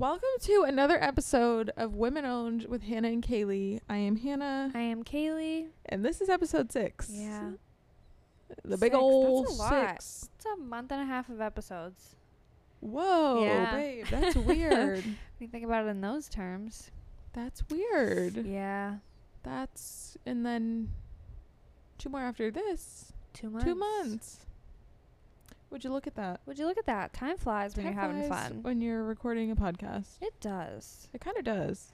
Welcome to another episode of Women Owned with Hannah and Kaylee. I am Hannah, I am Kaylee. and this is episode six. Yeah. The big Six, that's a old lot. six. It's a month and a half of episodes. Whoa, Yeah. babe, that's weird. When you think about it in those terms. that's weird. Yeah. That's and then two more after this. Two months. Two months. Would you look at that? Would you look at that? Time flies when you're having fun. When you're recording a podcast. It does. It kind of does.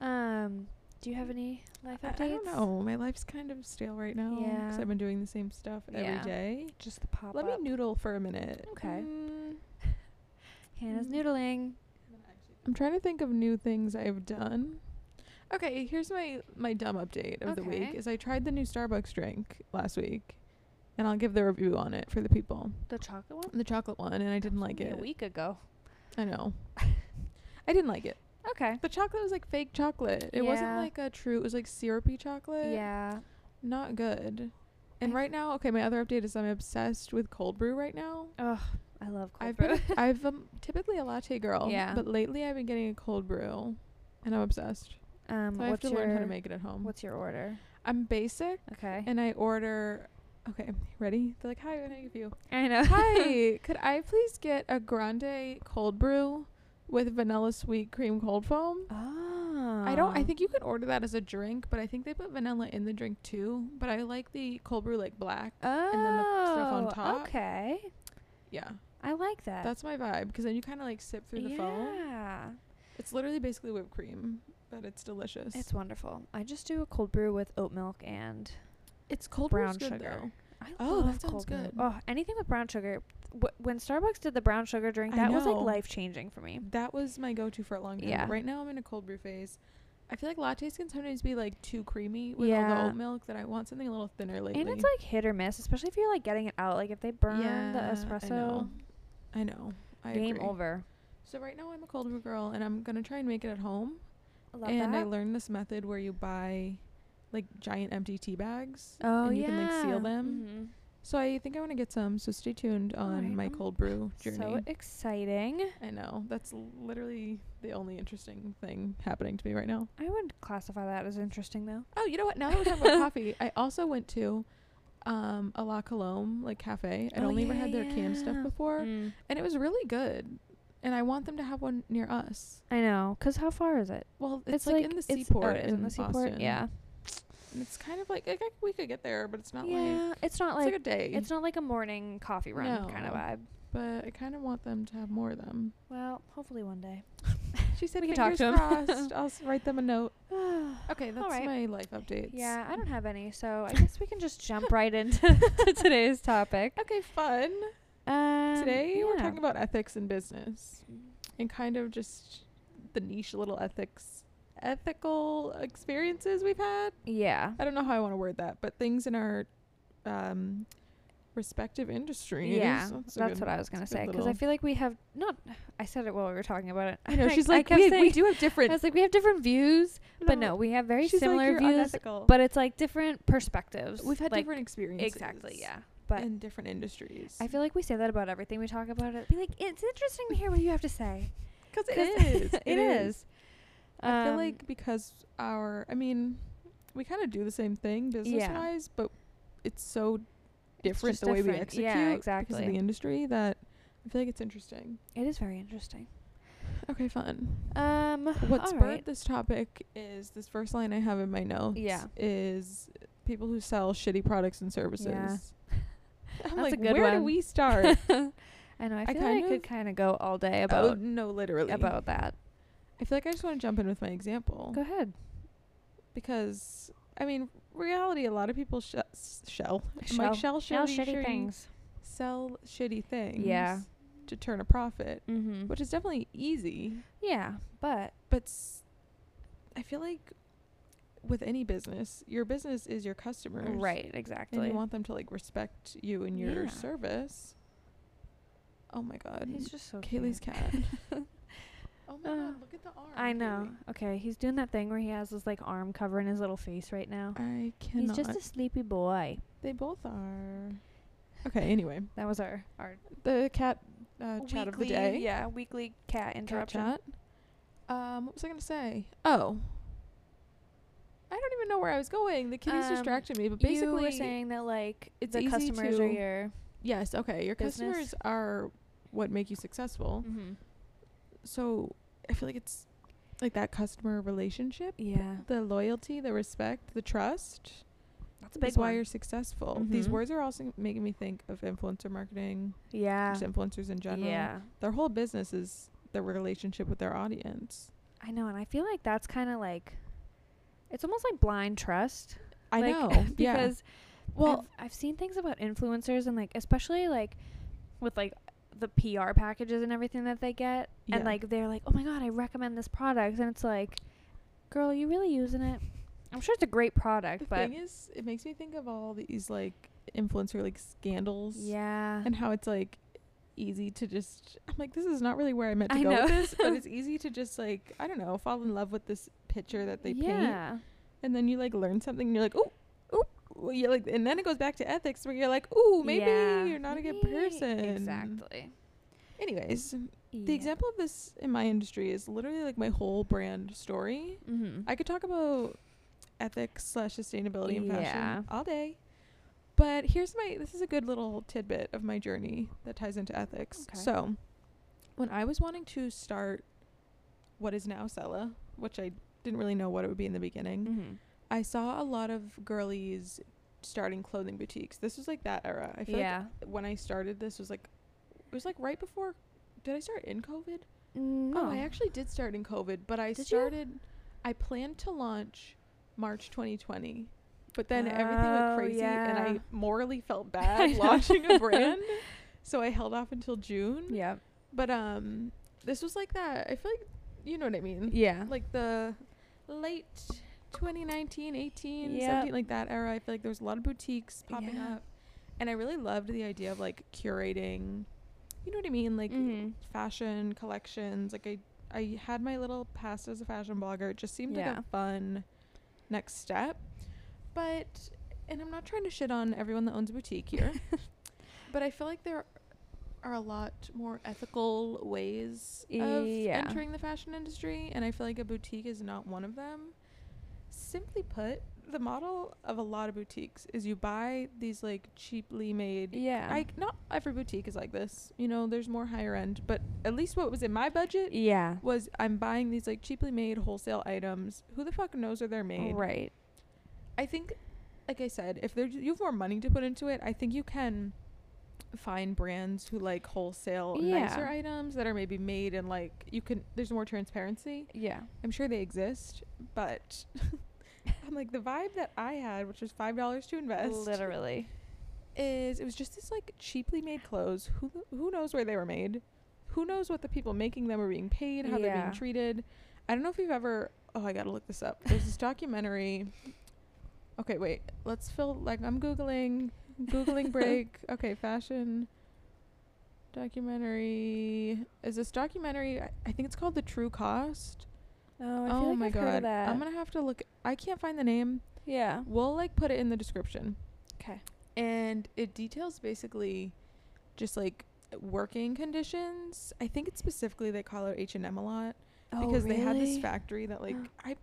Um, do you have any life I, updates? I don't know. My life's kind of stale right now. Because Yeah. I've been doing the same stuff every Yeah. day. Just the pop Let up. me noodle for a minute. Okay. Mm, Hannah's Mm. noodling. I'm trying to think of new things I've done. Okay, here's my my dumb update of the week. Is I tried the new Starbucks drink last week, and I'll give the review on it for the people. The chocolate one? The chocolate one, and I didn't like it. A week ago. I know. I didn't like it. Okay. The chocolate was like fake chocolate. It wasn't like a true. It was like syrupy chocolate. Yeah. Not good. And I- right now, okay, my other update is I'm obsessed with cold brew right now. Ugh. I love cold I've brew. been, I've um, typically a latte girl. Yeah. But lately, I've been getting a cold brew, and I'm obsessed. um, So I have to learn how to make it at home. What's your order? I'm basic, Okay. and I order. Okay, ready? They're like, "Hi, what can I give you?" I know. Hi, could I please get a grande cold brew with vanilla sweet cream cold foam? Oh. I don't. I ah. think you can order that as a drink, but I think they put vanilla in the drink too. But I like the cold brew like black. Oh. then the stuff on oh, top. Okay. Yeah, I like that. that's my vibe because then you kind of like sip through the foam. Yeah. It's literally basically whipped cream, but it's delicious. It's wonderful. I just do a cold brew with oat milk and it's cold brown sugar. though. I Oh, love that sounds good. Oh, anything with brown sugar. Wh- when Starbucks did the brown sugar drink, that was like life changing for me. That was my go-to for a long time. Yeah. Right now I'm in a cold brew phase. I feel like lattes can sometimes be like too creamy with all the oat milk that I want something a little thinner lately. And it's like hit or miss, especially if you're like getting it out. Like if they burn yeah, the I espresso, know. I know. I game agree. over. So right now I'm a cold brew girl and I'm gonna try and make it at home. I love and that. I learned this method where you buy like giant empty tea bags. oh and you yeah. can like seal them. Mhm. So I think I want to get some. So stay tuned on Alright, my cold brew journey. So exciting. I know that's literally the only interesting thing happening to me right now. I wouldn't classify that as interesting though. Oh, you know what? Now that we're talking about coffee, I also went to um, a La Colombe like cafe. I'd Oh, only ever had their canned stuff before, Mm. and it was really good. And I want them to have one near us. I know. Cause how far is it? Well, it's, It's like, like- in the it's- oh, seaport it is in, in the seaport, Boston. yeah. And it's kind of like, like we could get there, but it's not like yeah, it's not it's like like a day. it's not like a morning coffee run kind of vibe. but I kind of want them to have more of them. Well, hopefully one day. She said, We can talk "Fingers to 'em." crossed. I'll write them a note. Okay, that's Alright. my life updates. yeah, I don't have any, so I guess we can just jump right into today's topic. Okay, fun. Um, Today we're talking about ethics in business and kind of just the niche little ethics, ethical experiences we've had. Yeah. I don't know how I want to word that, but things in our um, respective industries. Yeah, That's, that's, good- what I was gonna say because I feel like we have not. I said it while we were talking about it. I know she's like we, we do have different. I was like, we have different views, but no, we have very like, similar "You're views. unethical." But it's like different perspectives. we've had like, different experiences. Exactly. Yeah. But in different industries. I feel like we say that about everything we talk about. It be like it's interesting to hear what you have to say. because 'Cause it is. it is. I feel Um, like because our, I mean, we kind of do the same thing business Yeah. wise, but it's so different just the way we execute Yeah, because of the industry that I feel like it's interesting. it is very interesting. Okay, fun. Um, What spurred right. this topic is this first line I have in my notes. Yeah. Is people who sell shitty products and services. Yeah. I'm That's a like, where do we start? I know. I I feel like I could kind of go all day about. oh, about no, literally. about that. I feel like I just want to jump in with my example. Go ahead. because I mean, reality. A lot of people sh- shell, Shell- like shell, Shell shitty, shitty things. sell shitty things. Yeah. To turn a profit, Mm-hmm. which is definitely easy, Yeah, but but s- I feel like with any business, your business is your customers, right, exactly. And you want them to like respect you and your Yeah. service. Oh my God, He's just so Kaylee's cute. cat. my Uh, God, look at the arm. I know. Okay, he's doing that thing where he has his like arm covering his little face right now. I cannot. He's just a sleepy boy. they both are. Okay. Anyway, That was our our the cat uh, chat of the day. Yeah, weekly cat cat interruption. chat. Um, what was I gonna say? Oh, I don't even know where I was going. The kitties Um, distracted me. But basically, you were saying that like it's the easy customers are your yes. Okay, your business. customers are what make you successful. mm-hmm. So I feel like it's like that customer relationship, yeah. the loyalty, the respect, the trust. That's a That's big why you're successful. These Mhm. words are also making me think of influencer marketing, Yeah. just influencers in general. Yeah. Their whole business is their relationship with their audience. I know, and I feel like that's kind of like it's almost like blind trust. I like, know yeah. because well, I've, I've seen things about influencers and like especially like with like the PR packages and everything that they get and like they're like, "Oh my god, I recommend this product." And it's like, "Girl, you really using it?" I'm sure it's a great product, the but thing is, it makes me think of all these like influencer like scandals. yeah. and how it's like easy to just I'm like this is not really where I meant to I go know. with this, but it's easy to just like I don't know fall in love with this picture that they paint, and then you like learn something and you're like oh well, you like and then it goes back to ethics where you're like oh maybe Yeah. you're not a good person Exactly. Anyways, the example of this in my industry is literally like my whole brand story. Mm-hmm. I could talk about ethics slash sustainability in Yeah. fashion all day. But here's my this is a good little tidbit of my journey that ties into ethics. Okay. So when I was wanting to start what is now Sella, which I didn't really know what it would be in the beginning, mm-hmm. I saw a lot of girlies starting clothing boutiques. This was like that era. I feel Yeah. like when I started this was like it was like right before did I start in COVID? no. Oh, I actually did start in COVID, but I Did you? I planned to launch March 2020, but then everything Oh, went crazy, and. I morally felt bad launching a brand, so I held off until June. Yeah. But um, this was like that. I feel like you know what I mean. Yeah. Like the late 2019, 18, Yep. 17, like that era. I feel like there was a lot of boutiques popping Yeah. up, and I really loved the idea of like curating. You know what I mean? Like mm-hmm. fashion collections. Like I I had my little past as a fashion blogger. It just seemed like a fun next step. But and I'm not trying to shit on everyone that owns a boutique here. but I feel like there are a lot more ethical ways of Yeah. entering the fashion industry and I feel like a boutique is not one of them. Simply put, the model of a lot of boutiques is you buy these like cheaply made Yeah. I not every boutique is like this. You know, there's more higher end, but at least what was in my budget yeah. was I'm buying these like cheaply made wholesale items. Who the fuck knows where they're made? Right. I think, like I said, if there you have more money to put into it, I think you can find brands who like wholesale nicer items that are maybe made and like you can. There's more transparency. Yeah. I'm sure they exist, but I'm like the vibe that I had, which was five dollars to invest Literally. is it was just this like cheaply made clothes. Who who knows where they were made? Who knows what the people making them are being paid? How they're being treated? I don't know if you've ever. Oh, I gotta look this up. There's this documentary. Okay, wait. Let's fill like I'm googling googling break. Okay, fashion documentary. Is this documentary? I, I think it's called The True Cost. Oh, I oh like my I've god, heard of that. I'm gonna have to look. I can't find the name. yeah. We'll like put it in the description Okay. and it details basically just like working conditions. I think it's specifically they call it H and M a lot because they had this factory that like I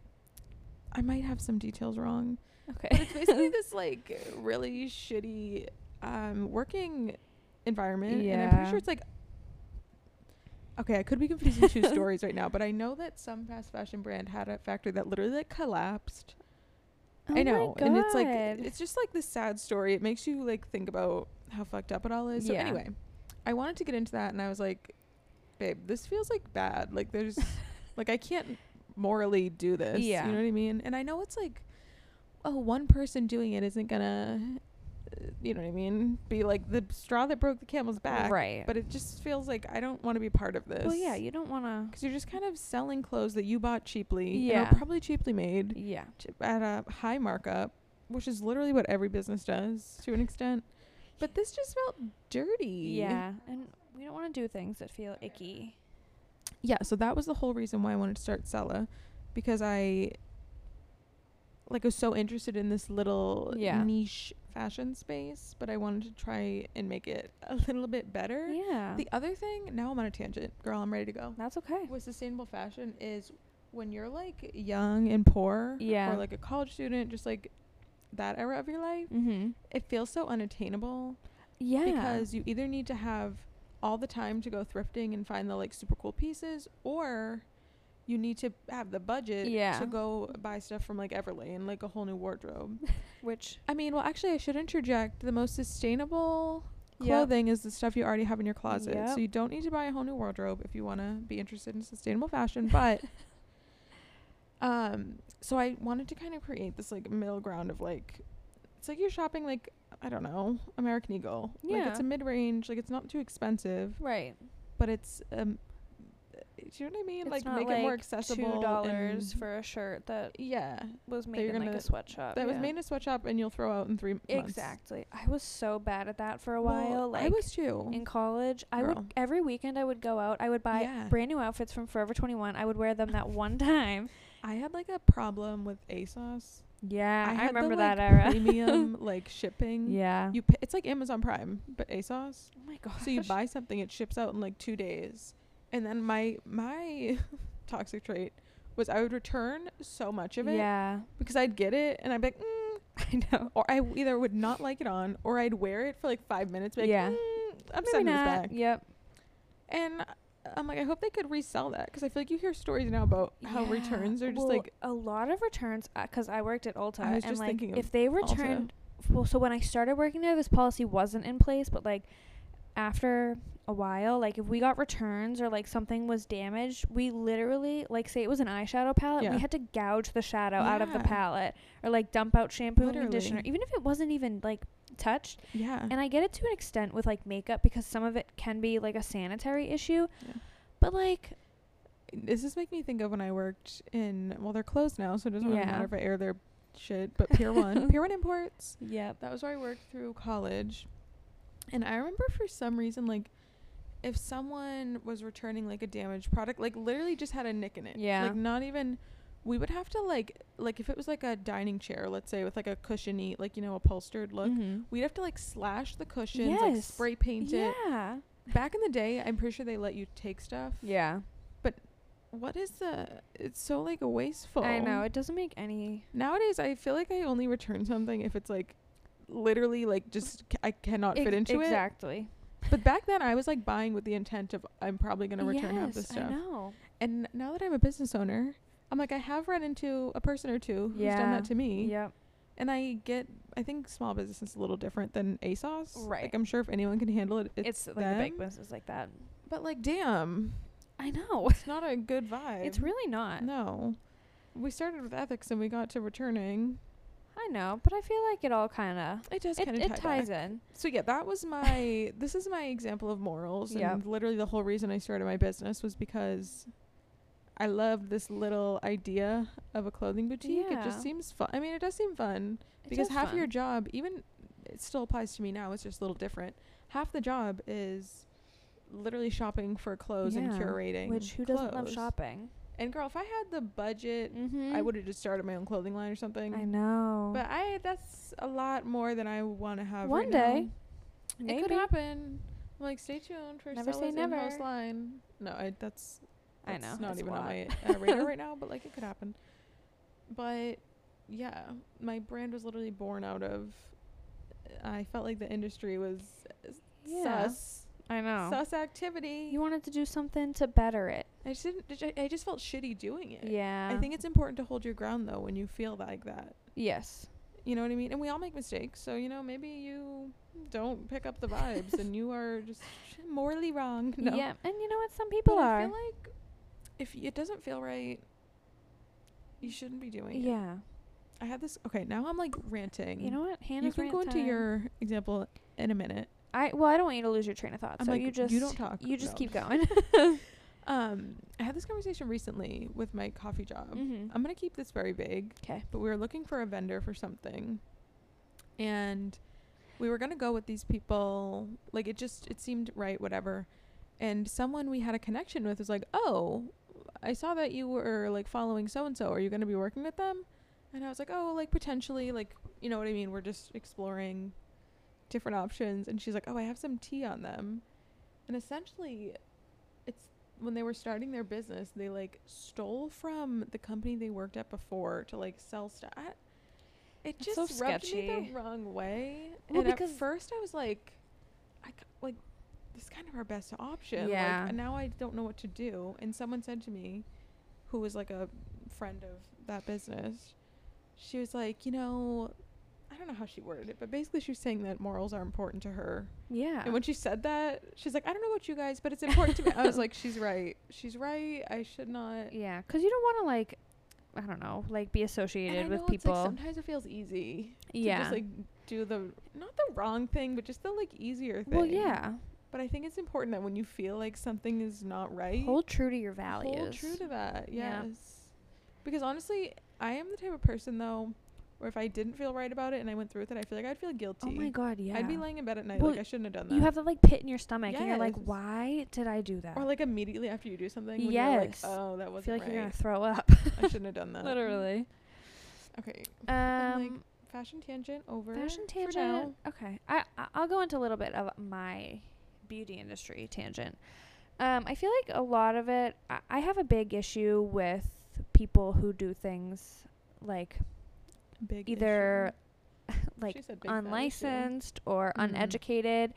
I might have some details wrong, Okay. but it's basically this like really shitty um working environment, and I'm pretty sure it's like. Okay, I could be confusing two stories right now, but I know that some fast fashion brand had a factory that literally like collapsed Oh I know, and it's like it's just like this sad story. It makes you like think about how fucked up it all is. So Yeah. anyway, I wanted to get into that, and I was like, "Babe, this feels like bad. Like there's, like I can't morally do this. Yeah. you know what I mean? And I know it's like, oh, one person doing it isn't gonna, you know what I mean? Be like the straw that broke the camel's back. Right. But it just feels like I don't want to be part of this. well, yeah, you don't want to. Because you're just kind of selling clothes that you bought cheaply. Yeah. probably cheaply made Yeah. at a high markup, which is literally what every business does to an extent. But this just felt dirty. Yeah, and we don't want to do things that feel icky. Yeah, so that was the whole reason why I wanted to start Sella because I like was so interested in this little Yeah. niche fashion space, but I wanted to try and make it a little bit better. Yeah. The other thing, now I'm on a tangent, girl. I'm ready to go. That's okay. With sustainable fashion is when you're like young and poor, Yeah. or like a college student, just like that era of your life, Mhm. it feels so unattainable Yeah. because you either need to have all the time to go thrifting and find the like super cool pieces, or you need to have the budget Yeah. to go buy stuff from like Everlane, like a whole new wardrobe. which I mean, well, actually, I should interject. The most sustainable Yep. clothing is the stuff you already have in your closet. Yep. So you don't need to buy a whole new wardrobe if you want to be interested in sustainable fashion. But, um, so I wanted to kind of create this like middle ground of like, it's like you're shopping like I don't know American Eagle. Like it's a mid range. Like it's not too expensive, right. but it's um, do you know what I mean? It's like make like it more accessible. Two dollars for a shirt that yeah. was made in like a sweatshop. That was made in a sweatshop and you'll throw out in three months. Exactly. I was so bad at that for a Well, while. Like I was too. in college, I would every weekend I would go out. I would buy Yeah. brand new outfits from Forever 21. I would wear them that one time. I had like a problem with ASOS. Yeah, I, had remember the, that era. Premium like shipping. yeah. You p- it's like Amazon Prime, but ASOS. oh my god. So you buy something, it ships out in like two days, and then my my toxic trait was I would return so much of it Yeah. because I'd get it and I'd be like, mm, I know. or I either would not like it on, or I'd wear it for like five minutes. Be like, Yeah. mm, I'm Maybe sending not. this back. Yep. And I'm like, I hope they could resell that because I feel like you hear stories now about how Yeah. returns are just Well, like a lot of returns because I worked at Ulta I was and just like thinking of if they Ulta. returned well so when I started working there this policy wasn't in place but like after a while like if we got returns or like something was damaged we literally like say it was an eyeshadow palette Yeah. we had to gouge the shadow out of the palette or like dump out shampoo Literally. and conditioner even if it wasn't even like touched yeah. and I get it to an extent with like makeup because some of it can be like a sanitary issue Yeah. but like Does this make me think of when I worked in? Well, they're closed now, so it doesn't really Yeah. matter if I air their shit. But Pier One, Pier One Imports. Yeah. That was where I worked through college, and I remember for some reason, like, if someone was returning like a damaged product, like literally just had a nick in it. Yeah. Like not even. We would have to like like if it was like a dining chair, let's say with like a cushiony, like you know, upholstered look. Mhm. We'd have to like slash the cushions, like spray paint it. yeah Back in the day, I'm pretty sure they let you take stuff. yeah But What is the? It's so like wasteful. I know it doesn't make any. Nowadays, I feel like I only return something if it's like literally like just c- I cannot fit Ex- into it. exactly. But back then, I was like buying with the intent of I'm probably gonna return half this Yes, I stuff. know. And now that I'm a business owner, I'm like I have run into a person or two who's done Yeah. that to me, Yep. and I get. I think small business is a little different than ASOS. Right. Like I'm sure if anyone can handle it, it's, It's, like a big them. business like that. But like, damn, I know. it's not a good vibe. It's really not. no. We started with ethics and we got to returning. I know, but I feel like it all kind of It does kind of it tie ties back. in. So yeah, that was my. this is my example of morals, Yep. and literally the whole reason I started my business was because I loved this little idea of a clothing boutique. It just seems fun. I mean, it does seem fun It because half fun. your job, even it still applies to me now. It's just a little different. Half the job is literally shopping for clothes and curating. which who doesn't love shopping? And girl, if I had the budget, Mm-hmm. I would have just started my own clothing line or something. I know. But I that's a lot more than I want to have. One right day, now. maybe. it could happen. I'm like, stay tuned for Never say Stella's in-house never. line. No, I, that's I know. not it's a even on my uh, radar right now. But like, it could happen. But yeah, my brand was literally born out of. I felt like the industry was uh, Yeah. sus, I know. sus activity. you wanted to do something to better it. I just didn't. I just felt shitty doing it. Yeah. I think it's important to hold your ground though when you feel like that. yes. You know what I mean? And we all make mistakes. So, you know, maybe you don't pick up the vibes and you are just morally wrong. No. Yeah, and you know what? Some people but are. I feel like if y- it doesn't feel right, you shouldn't be doing it. yeah. I had this. Okay, now I'm like ranting. You know what? Hannah? You Hannah's can go into time. your example in a minute. I well, I don't want you to lose your train of thought. I'm so like, you just you just don't talk. You just No. keep going. Um, I had this conversation recently with my coffee job. mm-hmm. I'm gonna keep this very vague. Okay. But we were looking for a vendor for something, and we were gonna go with these people. Like it just it seemed right, whatever. And someone we had a connection with was like, "Oh, I saw that you were like following so and so. Are you gonna be working with them?" And I was like, "Oh, like potentially. Like you know what I mean? We're just exploring different options. And she's like, oh, I have some tea on them. And essentially, it's when they were starting their business, they like stole from the company they worked at before to like sell stuff. It That's just so rubbed me the wrong way. Well, and at because- first I was like, I c- like this is kind of our best option. Yeah. Like, and now I don't know what to do. And someone said to me, who was like a friend of that business, she was like, you know, don't know how she worded it, but basically she was saying that morals are important to her. Yeah. And when she said that, she's like, I don't know about you guys, but it's important to me. I was like, she's right. She's right. I should not. yeah, because you don't want to like, I don't know, like be associated with people. Like sometimes it feels easy. yeah. To just like do the not the wrong thing, but just the like easier thing. well, yeah. But I think it's important that when you feel like something is not right, Hold true to your values. hold true to that. Yes. Yeah. Because honestly, I am the type of person though, where if I didn't feel right about it and I went through with it, I feel like I'd feel guilty. Oh my god, yeah. I'd be laying in bed at night Well, like I shouldn't have done that. you have that like pit in your stomach, and you're like, why did I do that? or like immediately after you do something, when you're like, Yes. oh, that wasn't feel like right. you're gonna throw up. I shouldn't have done that. Literally. Okay. Um, like, fashion tangent over. fashion tangent. Okay, I I- I'll go into a little bit of my beauty industry tangent. Um, I feel like a lot of it. I, I have a big issue with people who do things like Big either like She big issue. unlicensed or Mhm. uneducated,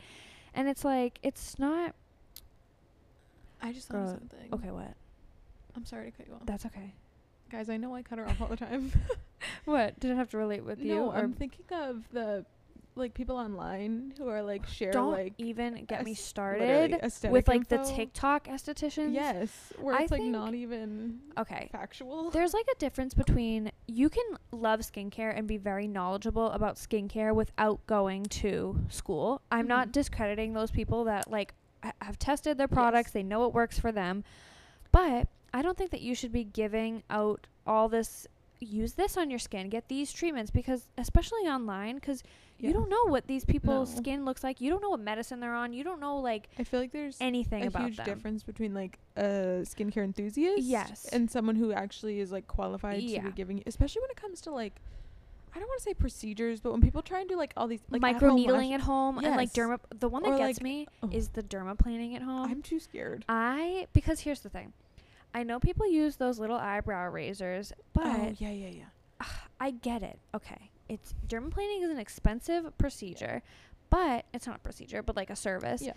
and it's like it's not I just thought of something. okay. What? I'm sorry to cut you off. That's okay. Guys, I know I cut her off all the time. What did it have to relate with you? no, I'm thinking of the like people online who are like share don't like even get me started with like the. TikTok estheticians. Yes, where I it's like think- not even Okay. factual. There's like a difference between you can love skincare and be very knowledgeable about skincare without going to school. I'm not Mhm. discrediting those people that like ha- have tested their products, Yes. they know it works for them. But I don't think that you should be giving out all this use this on your skin, get these treatments because especially online cuz Yeah. you don't know what these people's No. skin looks like. You don't know what medicine they're on. You don't know like I feel like there's anything a about huge them. difference between like a skincare enthusiast Yes. and someone who actually is like qualified to be giving especially when it comes to like I don't want to say procedures, but when people try and do like all these like micro needling at home and like derma the one that Or, gets like- me oh. is the derma dermaplaning at home. I'm too scared. I because here's the thing. I know people use those little eyebrow razors, but oh yeah, yeah, yeah. I get it. Okay. It's dermaplaning is an expensive procedure, but it's not a procedure, but like a service. Yeah.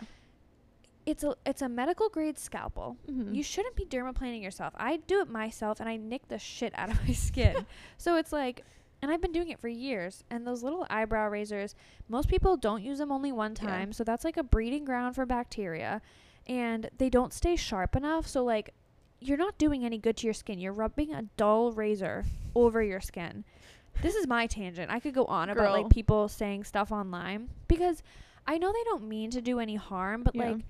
It's a it's a medical grade scalpel. Mm-hmm. You shouldn't be dermaplaning yourself. I do it myself and I nick the shit out of my skin. so it's like and I've been doing it for years. And those little eyebrow razors, most people don't use them only one Yeah. time. So that's like a breeding ground for bacteria. And they don't stay sharp enough. So, like, you're not doing any good to your skin. You're rubbing a dull razor over your skin. This is my tangent. I could go on about like people saying stuff online because I know they don't mean to do any harm, but Yeah. like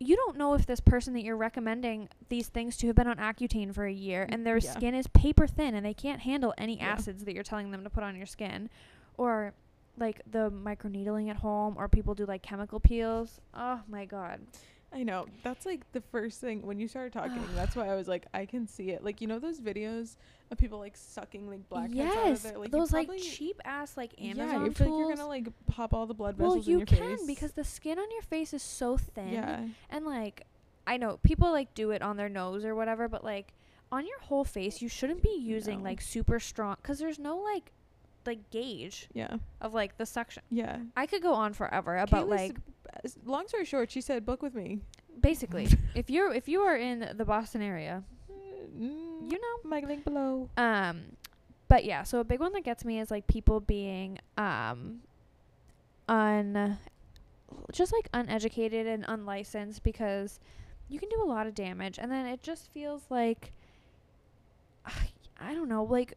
you don't know if this person that you're recommending these things to have been on Accutane for a year mm, and their Yeah. skin is paper thin and they can't handle any Yeah. acids that you're telling them to put on your skin or like the microneedling at home or people do like chemical peels. Oh my god. I know. That's like the first thing when you started talking. that's why I was like, I can see it. Like you know those videos of people like sucking like blackheads out of yes, their like those like cheap ass like Amazon yeah, you feel tools. like you're gonna like pop all the blood well, vessels in you your can face. because the skin on your face is so thin. yeah, And like I know people like do it on their nose or whatever, but like on your whole face, you shouldn't be using No. like super strong cuz there's no like like gauge yeah, of like the suction. yeah. I could go on forever about Kaylee's- like long story short, she said, "Book with me." basically if you're if you are in the Boston area, Mm, you know my link below. Um, but yeah, so a big one that gets me is like people being um un just like uneducated and unlicensed because you can do a lot of damage and then it just feels like I don't know, like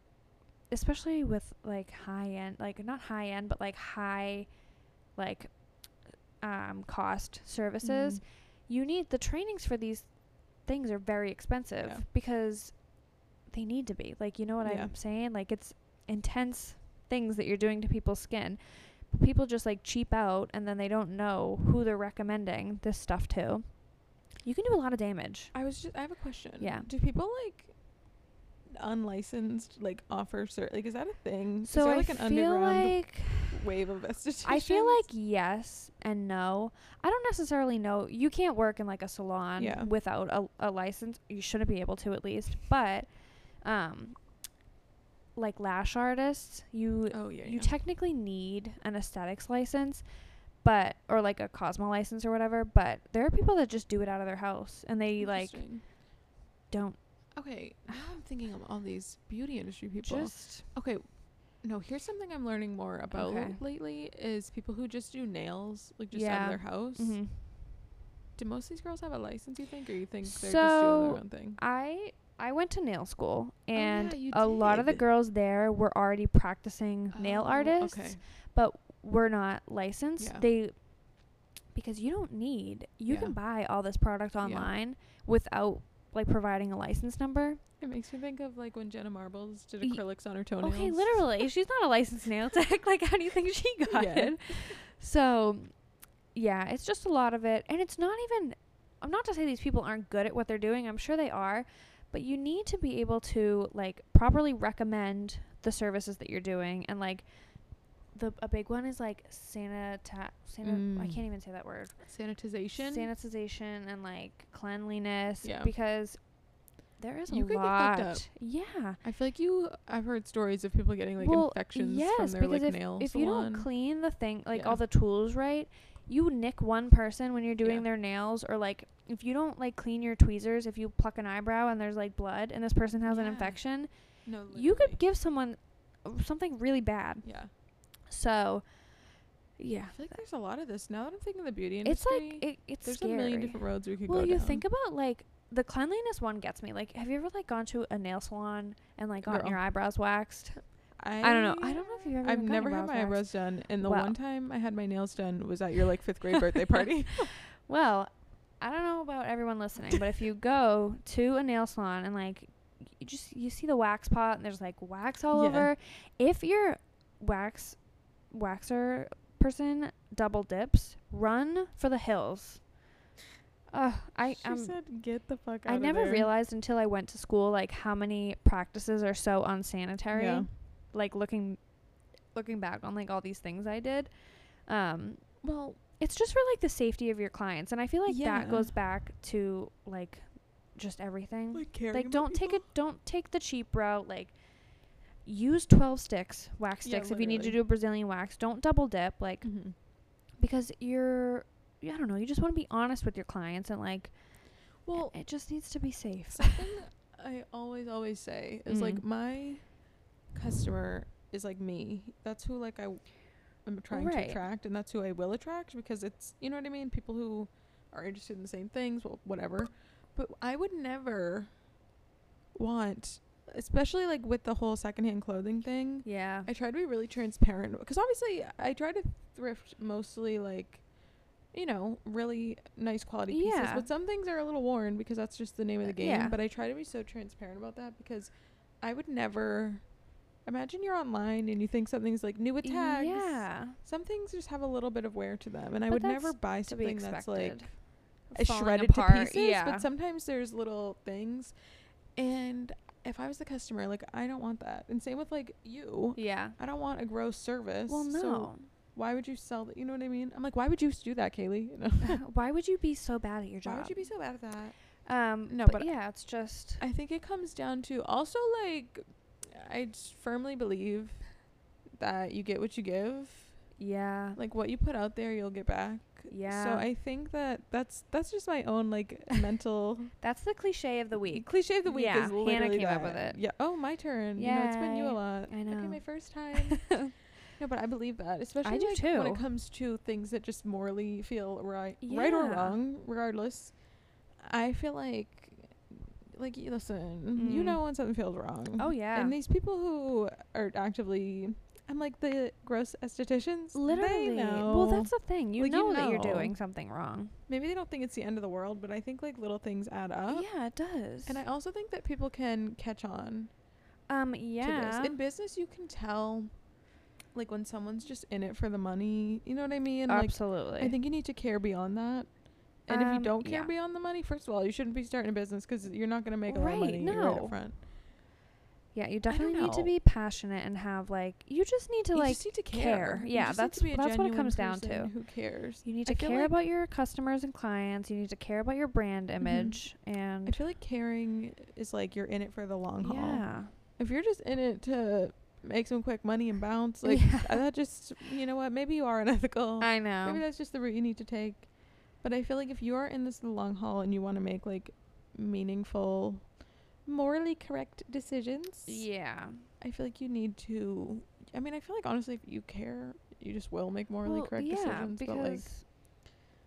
especially with like high end like not high end but like high like um cost services Mhm. you need the trainings for these things are very expensive Yeah. because they need to be like you know what Yeah. i'm saying like it's intense things that you're doing to people's skin but people just like cheap out and then they don't know who they're recommending this stuff to you can do a lot of damage I was just. I have a question. Yeah. Do people like? unlicensed like offer cert? Like, is that a thing? So is there, I like an feel underground like wave of estheticians? I feel like yes and no. I don't necessarily know. You can't work in like a salon Yeah. without a, a license. You shouldn't be able to at least. But um like lash artists, you Oh yeah. you yeah. technically need an aesthetics license, but or like a Cosmo license or whatever, but there are people that just do it out of their house and they like don't Okay, now I'm thinking of all these beauty industry people. just okay, no. Here's something I'm learning more about Okay. lately is people who just do nails, like just out of their house. mhm. Do most of these girls have a license? You think, or you think they're just doing their So, own thing? I I went to nail school Oh, yeah, and a lot of the girls there were already practicing nail Oh, artists, Okay. but were not licensed. Yeah. They because you don't need you Yeah. can buy all this product online without like providing a license number. It makes me think of like when Jenna Marbles did acrylics on her toenails. Okay, literally, she's not a licensed nail tech. Like, how do you think she got Yeah. it? So, yeah, it's just a lot of it, and it's not even. I'm not to say these people aren't good at what they're doing. I'm sure they are, but you need to be able to like properly recommend the services that you're doing, and like the a big one is like sanita. Sana, I Mm. can't even say that word. Sanitization. Sanitization and like cleanliness, Yeah. because there is a You get lot. Yeah. I feel like you. I've heard stories of people getting like Well, infections from yes, their like if, nail if you don't clean the thing, like Yeah. all the tools right, you nick one person when you're doing Yeah. their nails, or like if you don't like clean your tweezers, if you pluck an eyebrow and there's like blood and this person has an infection, no, you could give someone uh, something really bad. Yeah. So, yeah, I feel like there's a lot of this now that I'm thinking of the beauty industry. it's like it, it's there's scary. a million different roads we could well, go Well, you down. think about like the cleanliness one gets me. Like, have you ever like gone to a nail salon and like gotten Girl. your eyebrows waxed? I, I don't know. I don't know if you've ever I've never had my waxed. eyebrows done, and the Well- one time I had my nails done was at your like fifth grade birthday party. Well, I don't know about everyone listening, but if you go to a nail salon and like you just you see the wax pot and there's like wax all Yeah. over, if your wax waxer person double dips, run for the hills. Uh, I she um, said, "Get the fuck out." I never there." realized until I went to school like how many practices are so unsanitary. Yeah. Like looking looking back on like all these things I did. Um Well, it's just for like the safety of your clients and i feel like Yeah. that goes back to like just everything like, like don't take it don't take the cheap route like use 12 sticks wax Yeah, sticks if you need to do a brazilian wax don't double dip like hmm because you're yeah, i don't know you just want to be honest with your clients and like Well, it just needs to be safe something I always always say is like Mhm. my customer is like me. That's who like I am trying Right. to attract, and that's who I will attract because it's you know what I mean. People who are interested in the same things, well, whatever. But I would never want, especially like with the whole secondhand clothing thing. yeah I try to be really transparent because obviously I try to thrift mostly like, you know, really nice quality pieces. Yeah. But some things are a little worn because that's just the name of the Uh, game. yeah. But I try to be so transparent about that because I would never. Imagine you're online and you think something's like new with tags. yeah Some things just have a little bit of wear to them, and I would never buy something that's like shredded apart, to pieces. yeah. But sometimes there's little things, and if I was the customer, like I don't want that. And same with like you. yeah I don't want a gross service. well So no why would you sell that? You know what I mean? I'm like, why would you do that, Kaylee? You know? why would you be so bad at your job why would you be so bad at that? Um, No, but, but yeah, it's just I think it comes down to also like, I firmly believe that you get what you give. yeah, Like what you put out there, you'll get back. Yeah. So I think that that's that's just my own like mental That's the cliche of the week. cliche of the week. Yeah, is Hannah literally came up with it. Yeah. Oh, my turn. You know, it's been you a lot. I know. Okay, my first time. no, but I believe that, especially like when it comes to things that just morally feel right, right or wrong, regardless. I feel like, like listen, you Mhm. know when something feels wrong. Oh, yeah. And these people who are actively, I'm like the gross estheticians. Literally. Know. Well, that's the thing. You Like, you know that you're doing something wrong. maybe they don't think it's the end of the world, but I think like little things add up. yeah, it does. And I also think that people can catch on um yeah. In business, you can tell, like when someone's just in it for the money. You know what I mean? Like Absolutely. I think you need to care beyond that. And if you Um, don't care yeah. beyond the money, first of all, you shouldn't be starting a business because you're not going to make a lot of money right no. up front. Yeah, you definitely need to be passionate and have like you just need to you like just need to care. care. Yeah, that's- to be a that's what it comes down to. Who cares? you need to care like- about your customers and clients. You need to care about your brand Mhm. and I and feel like caring is like you're in it for the long haul. yeah. If you're just in it to make some quick money and bounce, like Yeah. uh, that just you know what? Maybe you are unethical. I know. Maybe that's just the route you need to take. But I feel like if you are in this the long haul and you want to make like meaningful, morally correct decisions, yeah. I feel like you need to. I mean, I feel like honestly, if you care, you just will make morally Well, correct yeah, decisions. because But like,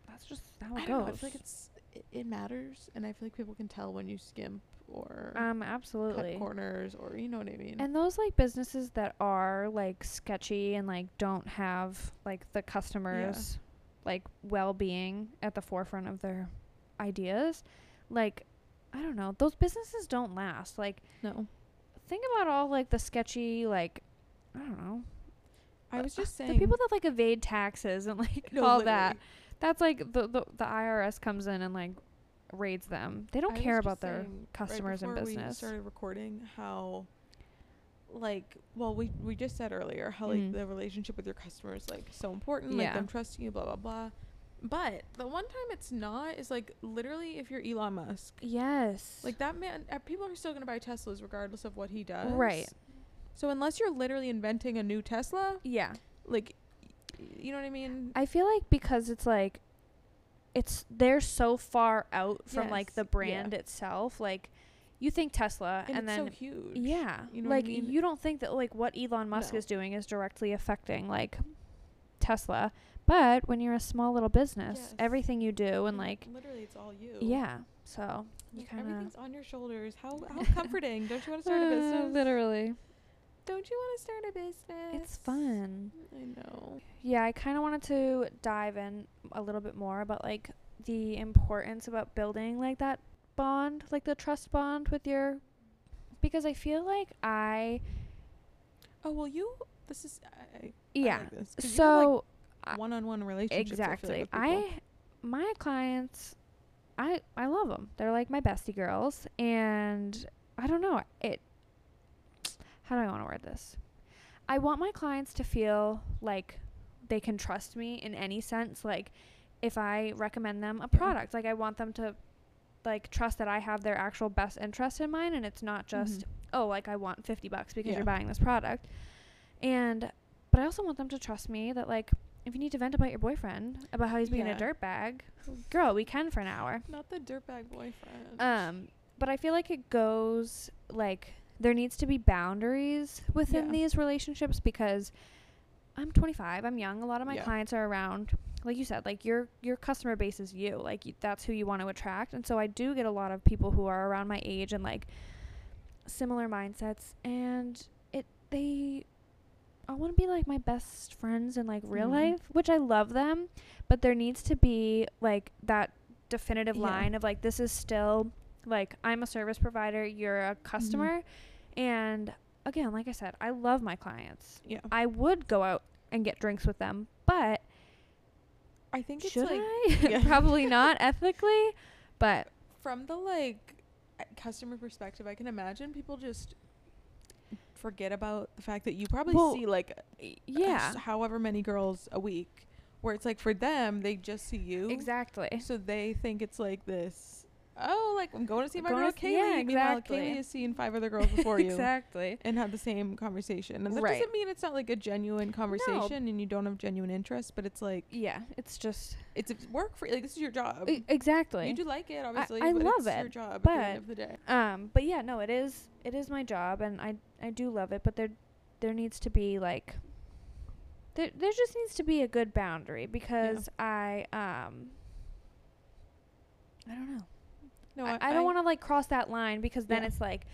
that's just how it don't goes. know. I feel like it's it, it matters, and I feel like people can tell when you skimp or um absolutely cut corners, or you know what I mean. And those like businesses that are like sketchy and like don't have like the customers like well-being at the forefront of their ideas, like I don't know, those businesses don't last. Like no, think about all like the sketchy like I don't know. I was just saying the people that like evade taxes and like No, all that. That's like the, the the IRS comes in and like raids them. They don't I care about their saying, right customers and before We business. started recording how, like, well, we we just said earlier how like Mhm. the relationship with your customers like so important, like Yeah. them trusting you, blah blah blah. But the one time it's not is like literally if you're Elon Musk, Yes. like that man, uh, people are still gonna buy Teslas regardless of what he does. Right. So unless you're literally inventing a new Tesla, yeah. like, you know what I mean? I feel like because it's like it's they're so far out from like Yes, the yeah. brand itself. Like you think Tesla and, and, it's then so huge. yeah, You know what I like mean? you don't think that like what Elon Musk No. is doing is directly affecting like Tesla. But when you're a small little business, Yes. everything you do and like literally it's all you. yeah, so you kind of everything's on your shoulders. How how comforting! Don't you want to start a uh, business? literally. Don't you want to start a business? It's fun. I know. Yeah, I kind of wanted to dive in a little bit more about like the importance about building like that bond, like the trust bond with your because I feel like I Oh well, you. This is. I, I yeah. like this, 'cause you have, so one-on-one relationships. exactly. I, I my clients I I love them. They're like my bestie girls and I don't know, it how do I want to word this? I want my clients to feel like they can trust me in any sense like if I recommend them a Yeah. product, like I want them to like trust that I have their actual best interest in mind and it's not just Mhm. oh like I want 50 bucks because Yeah. you're buying this product. And but I also want them to trust me that like if you need to vent about your boyfriend about how he's being Yeah. a dirtbag, girl, we can for an hour. Not the dirtbag boyfriend. Um, but I feel like it goes like there needs to be boundaries within Yeah. these relationships because I'm 25, I'm young. A lot of my Yeah. clients are around, like you said, like your your customer base is you. Like y- that's who you want to attract. And so I do get a lot of people who are around my age and like similar mindsets and it they I want to be like my best friends in like real Mhm. life, which I love them, but there needs to be like that definitive Yeah. line of like this is still like I'm a service provider, you're a customer, and again, like I said, I love my clients. yeah. I would go out and get drinks with them, but I think it's should like I? Yeah. Probably not ethically, but from the like customer perspective, I can imagine people just forget about the fact that you probably Well, see like yeah, however many girls a week where it's like for them they just see you exactly. so they think it's like this oh like i'm going to see my girl kaylee yeah, meanwhile exactly. kaylee has seen five other girls before you exactly. and had the same conversation and that Right. doesn't mean it's not like a genuine conversation and you don't have genuine interest but it's like Yeah, it's just it's work for you. like this is your job e- exactly. you do like it obviously I but love it's your it, job at the but- end of the day Um, but yeah, no, it is it is my job, and I I do love it. But there there needs to be like there there just needs to be a good boundary because I um I don't know. No I, I don't want to like cross that line because then Yeah. it's like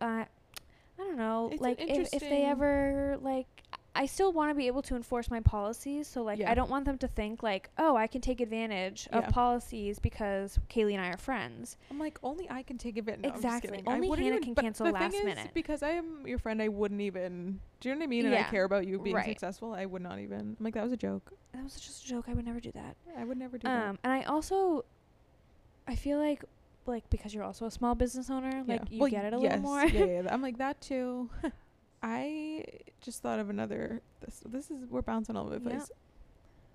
uh I don't know It's like if, if they ever like I still want to be able to enforce my policies so like Yeah. I don't want them to think like oh I can take advantage Yeah. of policies because Kaylee and I are friends I'm like only I can take advantage. No, Exactly. I Only Hannah even- can cancel the last thing is, minute. because I am your friend. I wouldn't even. Do you know what I mean? And I care about you being Right. successful. I would not even. I'm like that was a joke. that was just a joke I would never do that I would never do um and I also I feel like like because you're also a small business owner, like you Well, get it a yes, little more. yeah, yeah, I'm like that too. I just thought of another. This this is we're bouncing all over the Yeah. place.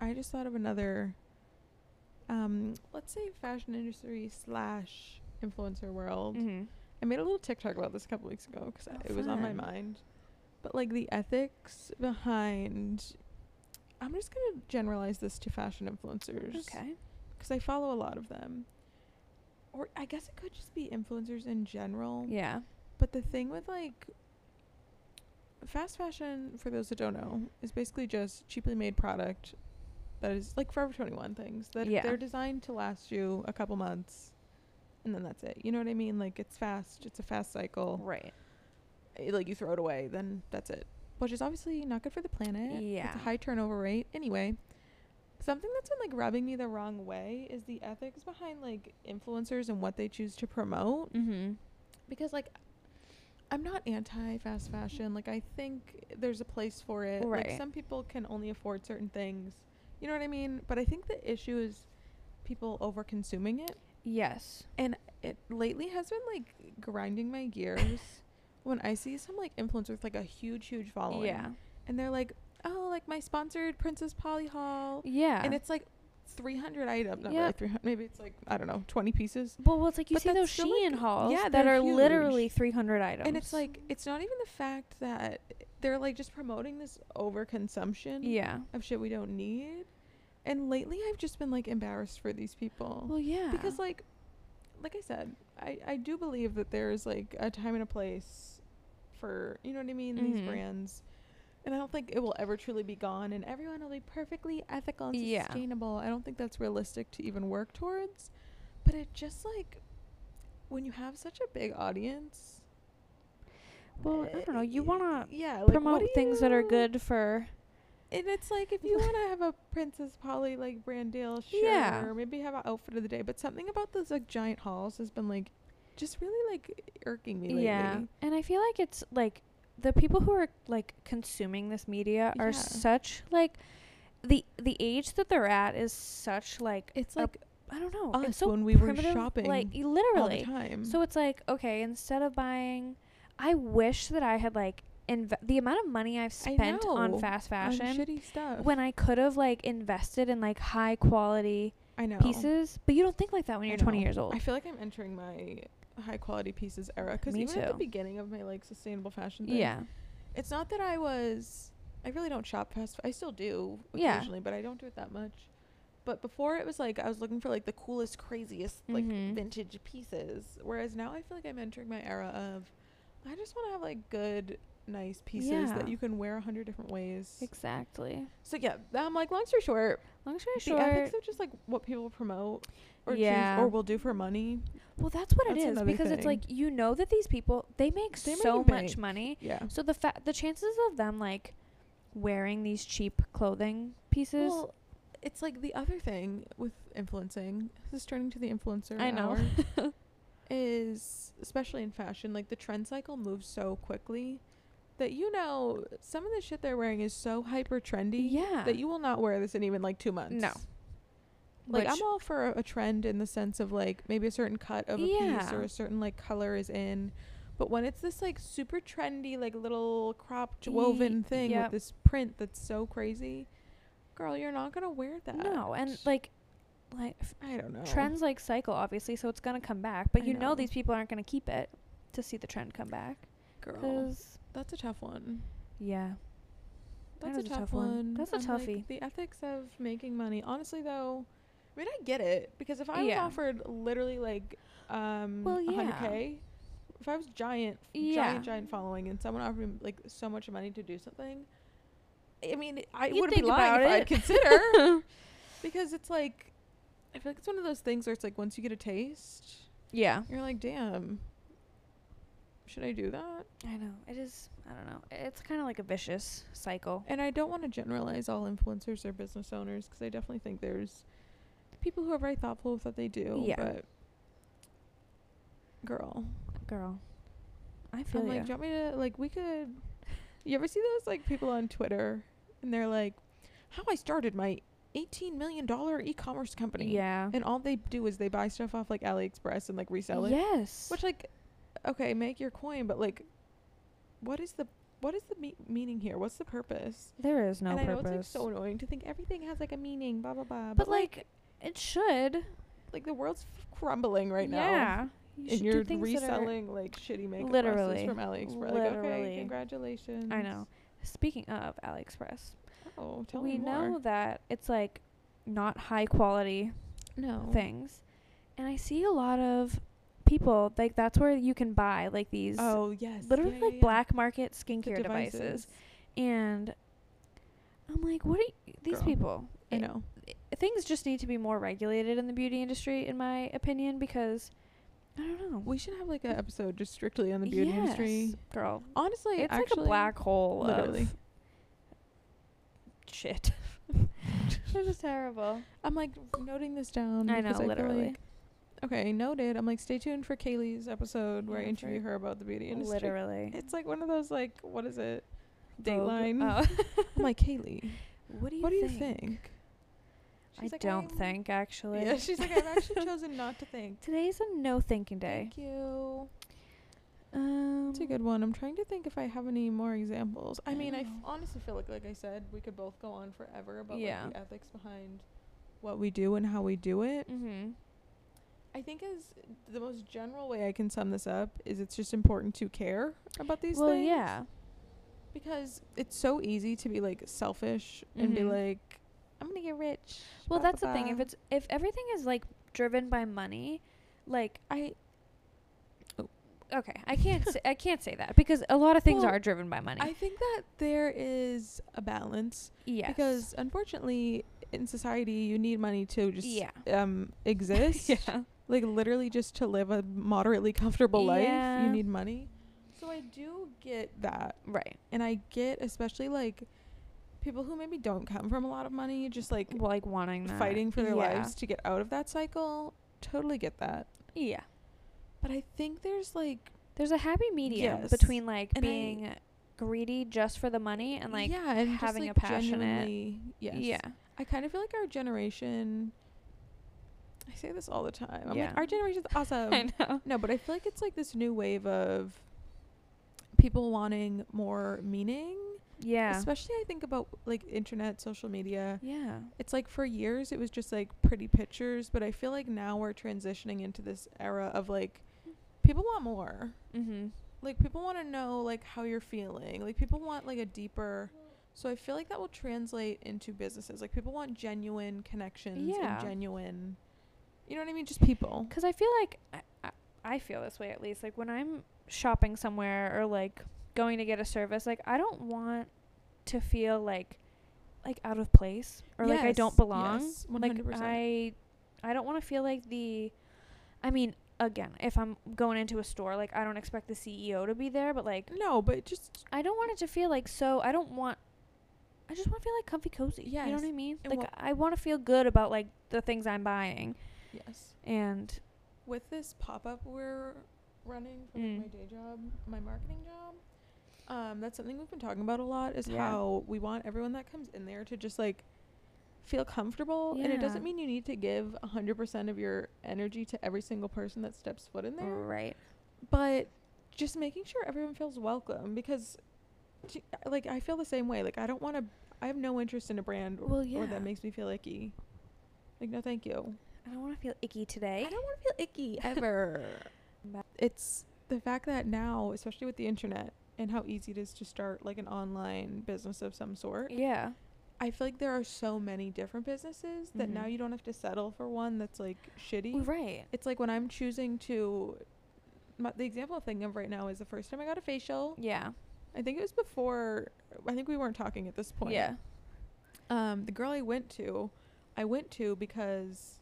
I just thought of another. Um, let's say fashion industry slash influencer world. mm-hmm. I made a little TikTok about this a couple weeks ago because Oh, it was on my mind. But like the ethics behind, I'm just gonna generalize this to fashion influencers Okay. because I follow a lot of them. Or I guess it could just be influencers in general. Yeah. But the thing with like fast fashion, for those that don't know, is basically just cheaply made product that is like Forever 21 things that Yeah. they're designed to last you a couple months and then that's it. You know what I mean? Like it's fast, it's a fast cycle. Right. Eh, Like you throw it away, then that's it. Which is obviously not good for the planet. Yeah. It's a high turnover rate. Anyway, something that's been like rubbing me the wrong way is the ethics behind like influencers and what they choose to promote Mm-hmm. because like I'm not anti fast fashion. Like I think there's a place for it. Right. Like some people can only afford certain things. You know what I mean? But I think the issue is people over consuming it. Yes. And it lately has been like grinding my gears when I see some like influencers with like a huge, huge following. Yeah. And they're like, Oh, like my sponsored Princess Polly haul. Yeah. And it's like three hundred items. Not Yep. really three hundred maybe it's like I don't know, twenty pieces. well, well, it's like you But see those Shein like- hauls yeah, that they're huge. literally 300 items. And it's like it's not even the fact that they're like just promoting this overconsumption yeah. of shit we don't need. And lately I've just been like embarrassed for these people. Well, yeah. Because like like I said, I I do believe that there's like a time and a place for, you know what I mean, these Mhm. brands. And I don't think it will ever truly be gone and everyone will be perfectly ethical and Yeah. sustainable. I don't think that's realistic to even work towards. But it just like when you have such a big audience, well, I don't know. You want to eh, yeah, like, promote things that are good for. And it's like if you want to have a Princess Polly like brand deal, sure, Yeah. or maybe have an outfit of the day. But something about those like giant hauls has been like just really like irking me lately. Yeah. And I feel like it's like the people who are like consuming this media are Yeah. such like the the age that they're at is such like It's like I don't know. us it's so when we were shopping like all the literally. time. So it's like okay, instead of buying, I wish that I had like inv- the amount of money I've spent on fast on fashion shitty stuff. when I could have like invested in like high quality I know pieces. But you don't think like that when I you're 20 years old. I feel like I'm entering my high quality pieces era because even at the beginning of my like sustainable fashion thing, yeah. it's not that I was. I really don't shop fast. I still do Yeah. occasionally, but I don't do it that much. But before it was like I was looking for like the coolest, craziest like Mhm. vintage pieces. Whereas now I feel like I'm entering my era of I just want to have like good, nice pieces Yeah. that you can wear a hundred different ways. Exactly. so yeah, I'm like long story short, Long story the short, ethics of just like what people promote or Yeah. choose or will do for money. Well, that's what That's it is because it's like you know that these people they make They so a much money. Yeah. So the fa- the chances of them like wearing these cheap clothing pieces. Well, it's like the other thing with influencing. This is turning to the influencer. I know. hour, is especially in fashion, like the trend cycle moves so quickly that you know some of the shit they're wearing is so hyper trendy yeah. that you will not wear this in even like two months. No. Like Which- I'm all for a, trend in the sense of like maybe a certain cut of a piece or a certain like color is in. But when it's this like super trendy, like little cropped woven thing yep. with this print that's so crazy, girl, you're not gonna wear that. no, and like like I don't know. trends like cycle obviously, so it's gonna come back. But I you know. know. these people aren't gonna keep it to see the trend come back. girl. That's a tough one. yeah, That's That a tough, tough one. one. That's a I'm like, toughie. the ethics of making money. Honestly, though, I mean, I get it because if I was Yeah. offered literally like um well, yeah. 100k, if I was giant, Yeah. giant, giant following, and someone offered me like so much money to do something, I mean, I You'd wouldn't be lying if I'd consider because it's like I feel like it's one of those things where it's like once you get a taste, yeah. you're like, damn, should I do that? I know it is. I don't know. It's kind of like a vicious cycle. And I don't want to generalize all influencers or business owners because I definitely think there's people who are very thoughtful with what they do. Yeah. But girl, Girl, I feel I'm like, do you want me to like? We could. You ever see those like people on Twitter and they're like, "How I started my eighteen million dollar e-commerce company. Yeah. And all they do is they buy stuff off like AliExpress and like resell it. Yes. Which like, okay, make your coin, but like, what is the what is the me- meaning here? What's the purpose? there is no and I know purpose. it's like so annoying to think everything has like a meaning, blah blah blah. but like, it should. like the world's f- crumbling right now. Yeah. You and you're things that are- reselling like shitty makeup Literally. from AliExpress. Like, okay, Literally. congratulations. I know. Speaking of AliExpress, Oh, tell we me more. know that it's like not high quality no things. And I see a lot of people like that's where you can buy like these Oh yes. literally yeah, like yeah, black market skincare devices. And I'm like, what are y- these Girl, people? I know. I- things just need to be more regulated in the beauty industry, in my opinion, because I don't know. We should have like an episode just strictly on the beauty industry. Girl. Honestly, It's actually, like a black hole literally. of shit. it's just terrible. I'm like noting this down. I know, feel literally. like- okay, noted. I'm like, stay tuned for Kaylee's episode where I interview her about the beauty industry. Literally. It's like one of those like, what is it? Dateline. Oh. I'm like, Kaylee, what do you what do you think? I like, don't think actually. Yeah, she's like, I've actually chosen not to think. Today's a no thinking day. Thank you. Um, It's a good one. I'm trying to think if I have any more examples. I I mean, I f- honestly feel like, like I said, we could both go on forever about Yeah. like, the ethics behind what we do and how we do it. Mm-hmm. I think is the most general way I can sum this up is it's just important to care about these Well, things. Well, yeah. Because it's so easy to be like selfish and be Mhm. like, I'm gonna get rich. Well, that's the thing. If it's if everything is like driven by money, like I okay, I can't say, I can't say that because a lot of things Well, are driven by money. I think that there is a balance yes. because unfortunately in society you need money to just yeah. um exist. yeah. Like literally just to live a moderately comfortable life, you need money. So I do get that. Right. And I get especially like people who maybe don't come from a lot of money, just like like wanting that. fighting for their yeah. lives to get out of that cycle. Totally get that. Yeah. But I think there's like There's a happy medium Yes. between like And I- being greedy just for the money and like yeah, and just, having like, a passionate. Yes. Yeah. I kind of feel like our generation I say this all the time. I'm Yeah. like our generation's awesome. I know. No, but I feel like it's like this new wave of people wanting more meaning. Yeah. Especially I think about like internet, social media. yeah. It's like for years it was just like pretty pictures, but I feel like now we're transitioning into this era of like people want more. Mm-hmm. Like people want to know like how you're feeling. Like people want like a deeper so I feel like that will translate into businesses. Like people want genuine connections Yeah. and genuine you know what I mean? Just people. Because I feel like I, I, I feel this way at least. Like when I'm shopping somewhere or like going to get a service, like I don't want to feel like like out of place or like I don't belong. yes, like 100%. I I don't want to feel like the I mean, again, if I'm going into a store, like I don't expect the CEO to be there, but like No, but just I don't want it to feel like so I don't want I just want to feel like comfy cozy. You know what I mean? and Like I want to feel good about like the things I'm buying. yes. And with this pop up we're running for Mm. like, my day job, my marketing job, um, that's something we've been talking about a lot. Is Yeah. how we want everyone that comes in there to just like feel comfortable, and it doesn't mean you need to give a hundred percent of your energy to every single person that steps foot in there, right. but just making sure everyone feels welcome because, gee, like, I feel the same way. Like, I don't want to. I have no interest in a brand Well, or yeah. that makes me feel icky. Like, no, thank you. I don't want to feel icky today. I don't want to feel icky ever. it's the fact that now, especially with the internet and how easy it is to start like an online business of some sort, Yeah. I feel like there are so many different businesses that now Mhm. you don't have to settle for one that's like shitty. Right. It's like when I'm choosing to. My, the example I'm thinking of right now is the first time I got a facial. Yeah. I think it was before. I think we weren't talking at this point. Yeah. Um, the girl I went to, I went to because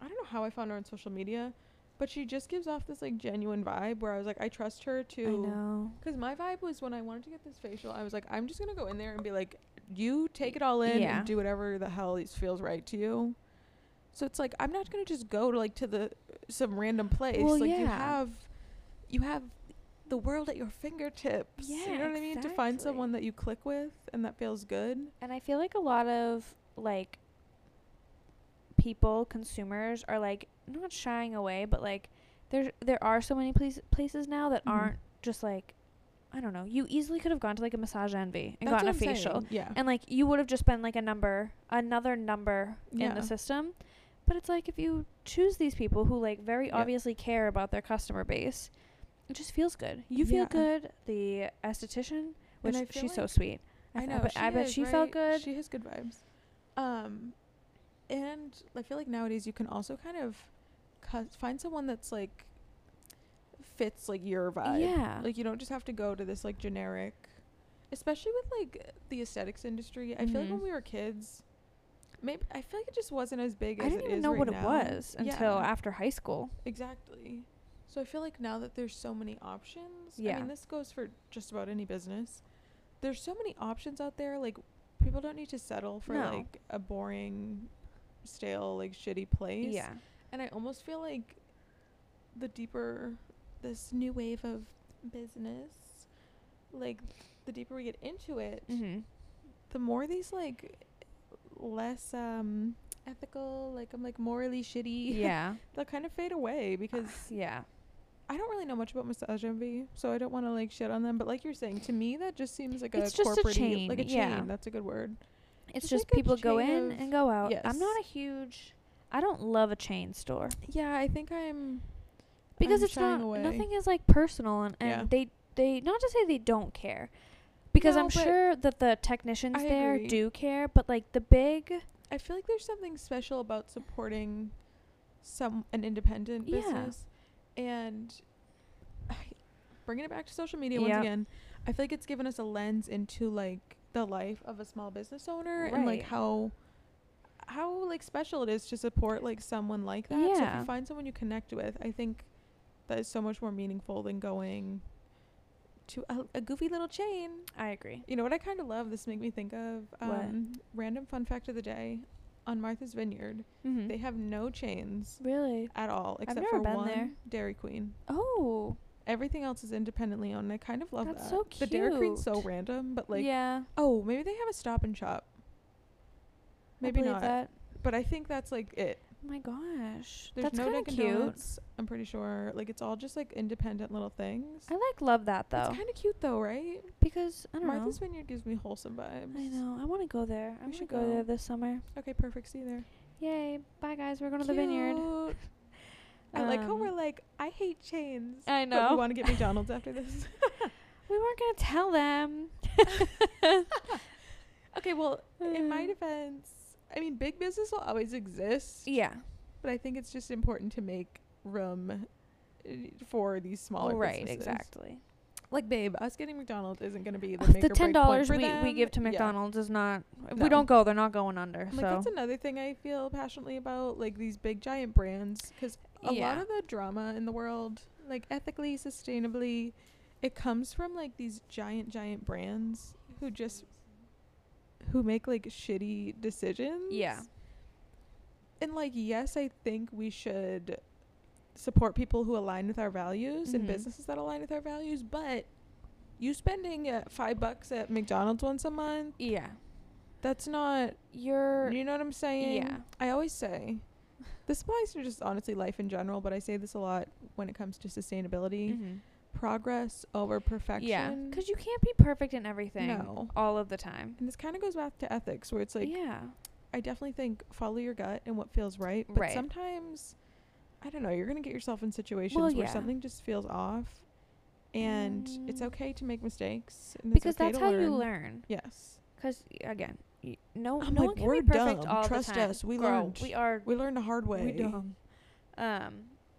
I don't know how I found her on social media, but she just gives off this like genuine vibe where I was like, I trust her to. I know. Because my vibe was when I wanted to get this facial, I was like, I'm just gonna go in there and be like, you take it all in Yeah. and do whatever the hell feels right to you. So it's like I'm not gonna just go to like to the some random place. Well, like you have, you have the world at your fingertips. Yeah, you know what I mean? To find someone that you click with and that feels good. And I feel like a lot of like people, consumers, are like not shying away, but like there there are so many place, places now that Mhm. aren't just like I don't know. You easily could have gone to like a massage envy and That's gotten a facial, saying, Yeah. and like you would have just been like a number, another number in the system. But it's like if you choose these people who like very Yep. obviously care about their customer base, it just feels good. You feel Yeah. good. The esthetician, which I she's so sweet. I know. but she I bet she felt good. She has good vibes. Um, and I feel like nowadays you can also kind of cus- find someone that's like fits like your vibe. Yeah. Like you don't just have to go to this like generic, especially with like the aesthetics industry. I feel like when Mhm. we were kids, maybe I feel like it just wasn't as big I as didn't even know right what now. it was until Yeah. after high school. Exactly. So I feel like now that there's so many options, Yeah. I mean this goes for just about any business. There's so many options out there like people don't need to settle for No. like a boring stale like shitty place. Yeah. And I almost feel like the deeper this new wave of business like the deeper we get into it, Mhm. the more these like less um ethical, like I'm like morally shitty Yeah. they'll kind of fade away because yeah. I don't really know much about Massage Envy, so I don't want to like shit on them. But like you're saying, to me that just seems like It's a just a corporate chain, like a chain. yeah. That's a good word. It's It's just like people go in and go out. I'm not a huge I don't love a chain store Yeah, I think I'm because I'm it's not away. nothing is like personal and, and Yeah. they they not to say they don't care because No, I'm sure that the technicians I there agree. do care, but like the big I feel like there's something special about supporting some an independent Yeah. business, and bringing it back to social media once again. I feel like it's given us a lens into like the life of a small business owner and like how how like special it is to support like someone like that. So if you find someone you connect with, I think that is so much more meaningful than going to a, a goofy little chain. I agree. You know what I kind of love? This make me think of um, random fun fact of the day. On Martha's Vineyard, Mm-hmm. they have no chains really? at all except never for been one there. Dairy Queen. Oh. Everything else is independently owned. And I kind of love That's that. so cute. The Dairy Queen's so random, but like, yeah. oh, maybe they have a Stop and Shop. Maybe not. that. But I think that's like it. Oh my gosh. There's That's no Dunkin' cute. Donuts. I'm pretty sure. Like it's all just like independent little things. I like love that though It's kind of cute though, right? because I don't Martha's know. Martha's Vineyard gives me wholesome vibes. I know. I want to go there. I should go, go. there this summer. Okay, perfect. See you there. Yay! Bye guys. We're going to the vineyard. I like how Um, we're like, I hate chains. I But know. we want to get McDonald's after this. We weren't gonna tell them. okay, well, in my Uh, defense, I mean, big business will always exist. yeah. But I think it's just important to make room uh, for these smaller businesses. right. businesses. Exactly. Like, babe, us getting McDonald's isn't going to be the the ten dollars we, we give to Yeah. McDonald's is not. If No. we don't go, they're not going under. I'm so Like that's another thing I feel passionately about, like these big giant brands, because a lot of the drama in the world, like ethically, sustainably, it comes from like these giant, giant brands who just who make like shitty decisions. Yeah. And like, yes, I think we should support people who align with our values and Mhm. businesses that align with our values, but you spending uh, five bucks at McDonald's once a month, yeah. that's not You're. you know what I'm saying? yeah. I always say this applies to just honestly life in general, but I say this a lot when it comes to sustainability. Mhm. Progress over perfection. Yeah. Because you can't be perfect in everything. No. All of the time. and this kind of goes back to ethics where it's like yeah. I definitely think follow your gut and what feels right, but Right. sometimes I don't know, you're going to get yourself in situations Well, where yeah. something just feels off and it's Mm. okay to make mistakes and Because it's okay that's how learn. you learn. Yes. Because again, no, I'm no like, one can "We're be perfect dumb. all Trust the time. us. We Girl, learned. We are. We learned the hard way. We dumb. Um.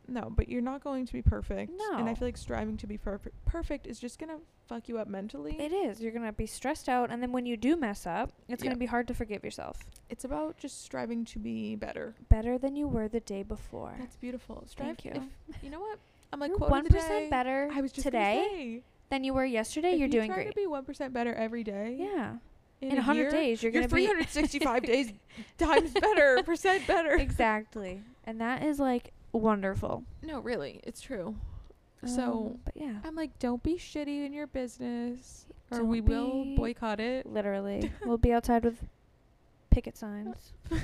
No, but you're not going to be perfect. No. And I feel like striving to be perfect perfect is just gonna fuck you up mentally. It is. You're gonna be stressed out, and then when you do mess up, it's Yeah. gonna be hard to forgive yourself. it's about just striving to be better. Better than you were the day before. That's beautiful. Strive Thank you. If, you know what? I'm like one percent better I was just today than you were yesterday. if you're you doing try great. to be one percent better every day. yeah. In, In 100 year, days, you're you're gonna be 365 days times better, percent better. exactly. And that is like wonderful. No, really, it's true. So Um, but yeah, I'm like, don't be shitty in your business, or Don't we will boycott it. literally, we'll be outside with picket signs.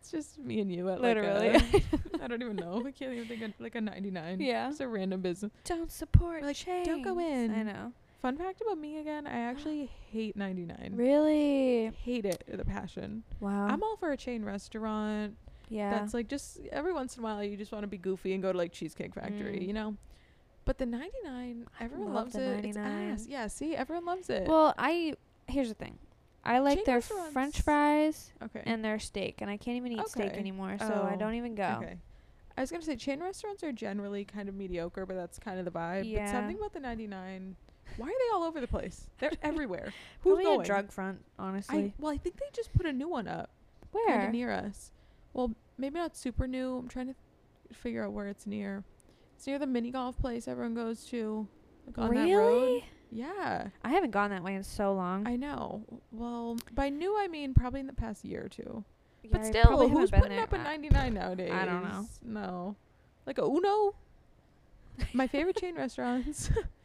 It's just me and you at Literally. like a, I don't even know. I can't even think of like a 99. Yeah. It's a random business. Don't support Like, chains. don't go in. I know. Fun fact about me again, I actually hate 99. Really? Hate it with a passion. Wow. I'm all for a chain restaurant. yeah. That's like just every once in a while you just want to be goofy and go to like Cheesecake Factory, Mm. you know? But the 99, I everyone love loves the it. It's 99. ass. Yeah, see, everyone loves it. well, I here's the thing. I like Chain their French fries okay. and their steak, and I can't even eat steak anymore, so I Oh, don't even go. Okay. I was gonna say chain restaurants are generally kind of mediocre, but that's kind of the vibe. Yeah. But something about the 99. Why are they all over the place? They're everywhere. Who's Probably going? a drug front, honestly. I, well, I think they just put a new one up kind Where? of near us. Well, maybe not super new. I'm trying to th- figure out where it's near. It's near the mini golf place everyone goes to. Like on that road. really? Yeah, I haven't gone that way in so long. I know. Well, by new I mean probably in the past year or two. Yeah, But I still, who's putting there. up a 99 nowadays? I don't know. No. Like a Uno? My favorite chain restaurants.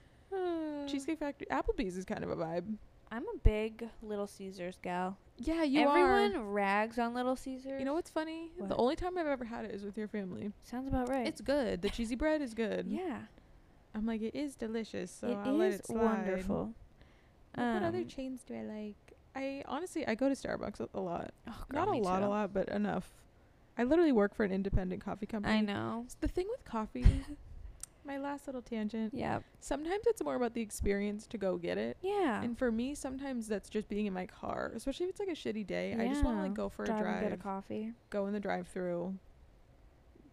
Cheesecake Factory. Applebee's is kind of a vibe. I'm a big Little Caesars gal. Yeah, you Everyone are. Everyone rags on Little Caesars. You know what's funny? The only time I've ever had it is with your family. Sounds about right. It's good. The cheesy bread is good. yeah. I'm like, it is delicious, so it I'll let it slide. wonderful. Like, what other Um, chains do I like? I honestly, I go to Starbucks a, a lot. Oh, girl, Not a lot, a lot, but enough. I literally work for an independent coffee company. I know. S- The thing with coffee, my last little tangent. Yeah. Sometimes it's more about the experience to go get it. Yeah. And for me, sometimes that's just being in my car, especially if it's like a shitty day. I just want to like go for drive a drive, get a coffee, go in the drive-through,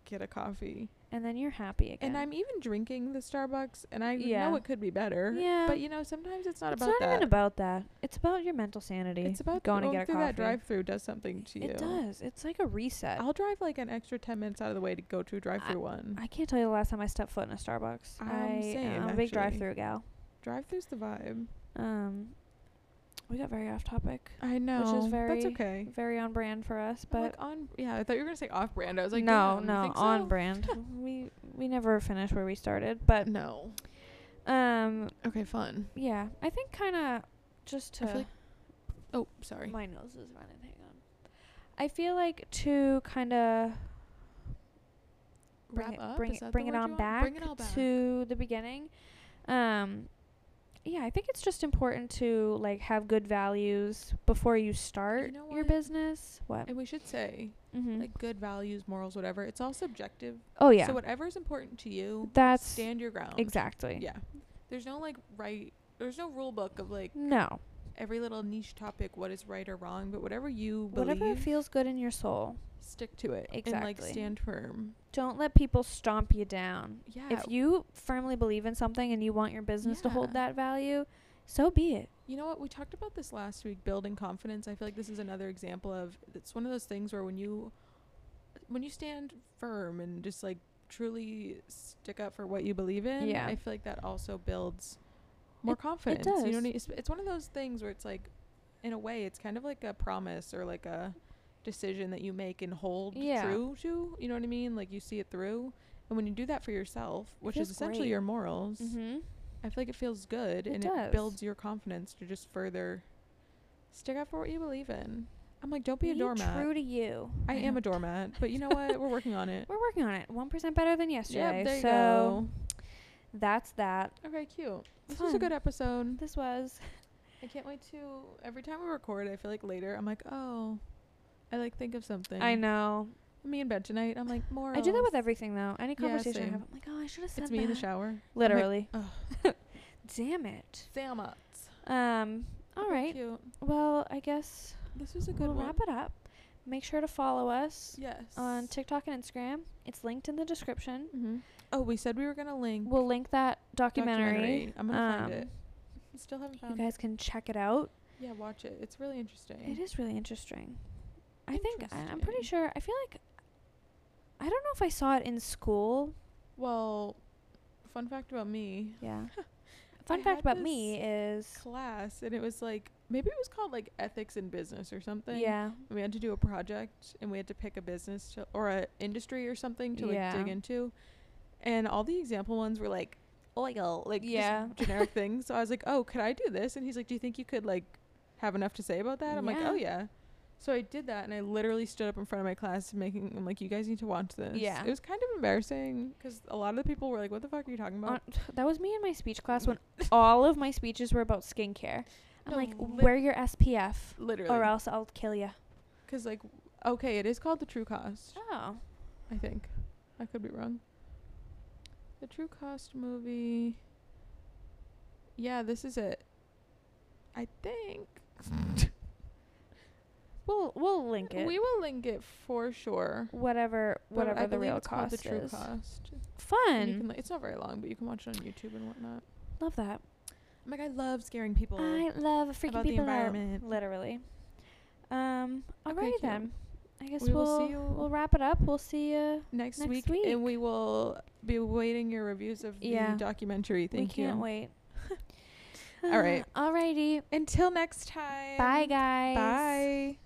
get a coffee. And then you're happy again. And I'm even drinking the Starbucks, and I Yeah. know it could be better. Yeah. But you know, sometimes it's not it's about not that. even about that. It's about your mental sanity. it's about going to going get through coffee. that drive-through does something to you. It does. It's like a reset. I'll drive like an extra ten minutes out of the way to go to a drive-through one. I can't tell you the last time I stepped foot in a Starbucks. Um, I same, am a big drive-through gal. Drive-through's the vibe. Um, we got very off topic, I know. which is very that's okay. very on brand for us. But like on, yeah, I thought you were gonna say off-brand. I was like, no, no, on so? brand. we we never finished where we started, but No. um, Okay, fun. yeah, I think kind of just to like- Oh, sorry. my nose is running. Hang on. I feel like to kind of bring Wrap it, up? bring it, bring it on back, Bring it back. to the beginning. Um, yeah, I think it's just important to like have good values before you start know your business. What? And we should say, Mm-hmm. like, good values, morals, whatever. It's all subjective. oh yeah, So whatever is important to you, that's stand your ground. exactly. Yeah. There's no like right. There's no rule book of like No, every little niche topic what is right or wrong, but whatever you believe, whatever feels good in your soul. stick to it and like stand firm. Don't let people stomp you down. Yeah. If you firmly believe in something and you want your business to hold that value, so be it. You know what? We talked about this last week, building confidence. I feel like this is another example of it's one of those things where when you when you stand firm and just like truly stick up for what you believe in, Yeah. I feel like that also builds more It- it confidence. You know, what I mean? it's, it's one of those things where it's like in a way it's kind of like a promise or like a decision that you make and hold Yeah. true to, you know what I mean? Like you see it through. And when you do that for yourself, which is essentially great. your morals, Mm-hmm. I feel like it feels good It and does. it builds your confidence to just further stick up for what you believe in. I'm like, don't be, a doormat. true to you. I am a doormat, but you know what? We're working on it. We're working on it. One percent better than yesterday. Yep, there you so that's that. Okay, cute. This was a good episode. This was. I can't wait to every time we record. I feel like later I'm like, oh, I like think of something. I know. Me in bed tonight. I'm like, more. I do that with everything though. Any conversation I same. have, I'm like, oh, I should have said It's me in the shower. Like, Literally. Ugh. Damn it. Damn it. Um. All right. Cute. Well, I guess This was a good we'll one. wrap it up. Make sure to follow us Yes. on TikTok and Instagram. It's linked in the description. hmm Oh, we said we were gonna link We'll link that documentary. I'm gonna find Um, it. Still haven't found. You found. guys can check it out. Yeah, watch it. It's really interesting. It is really interesting. I think I, I'm pretty sure. I feel like I don't know if I saw it in school. Well, fun fact about me. Yeah. Fun I fact about me is Class, and it was like maybe it was called like ethics in business or something. yeah. We had to do a project, and we had to pick a business to, or a industry or something to like dig into, and all the example ones were like oil, like Yeah. generic things. So I was like, oh, could I do this? And he's like, do you think you could like have enough to say about that? I'm like, oh yeah. So I did that, and I literally stood up in front of my class, making I'm like, "You guys need to watch this." Yeah. it was kind of embarrassing because a lot of the people were like, "What the fuck are you talking about?" Uh, that was me in my speech class when all of my speeches were about skincare. I'm No, like, lit- wear your SPF literally, or else I'll kill you. because like, okay, it is called the True Cost. Oh. I think. I could be wrong. The True Cost movie. Yeah, this is it. I think. We'll we'll link it. We will link it for sure. whatever but whatever I the real it's cost the True is. Cost. Fun. You can, li- it's not very long, but you can watch it on YouTube and whatnot. Love that. I'm like, I love scaring people. I love freaking about the people out. environment. Literally. Um. Okay, Alright cute. then. I guess We we will will see you- we'll wrap it up. We'll see you. next, next week, week. and we will be waiting your reviews of Yeah. the documentary. Thank we you. can't wait. All right. Alrighty. Until next time. Bye guys. Bye.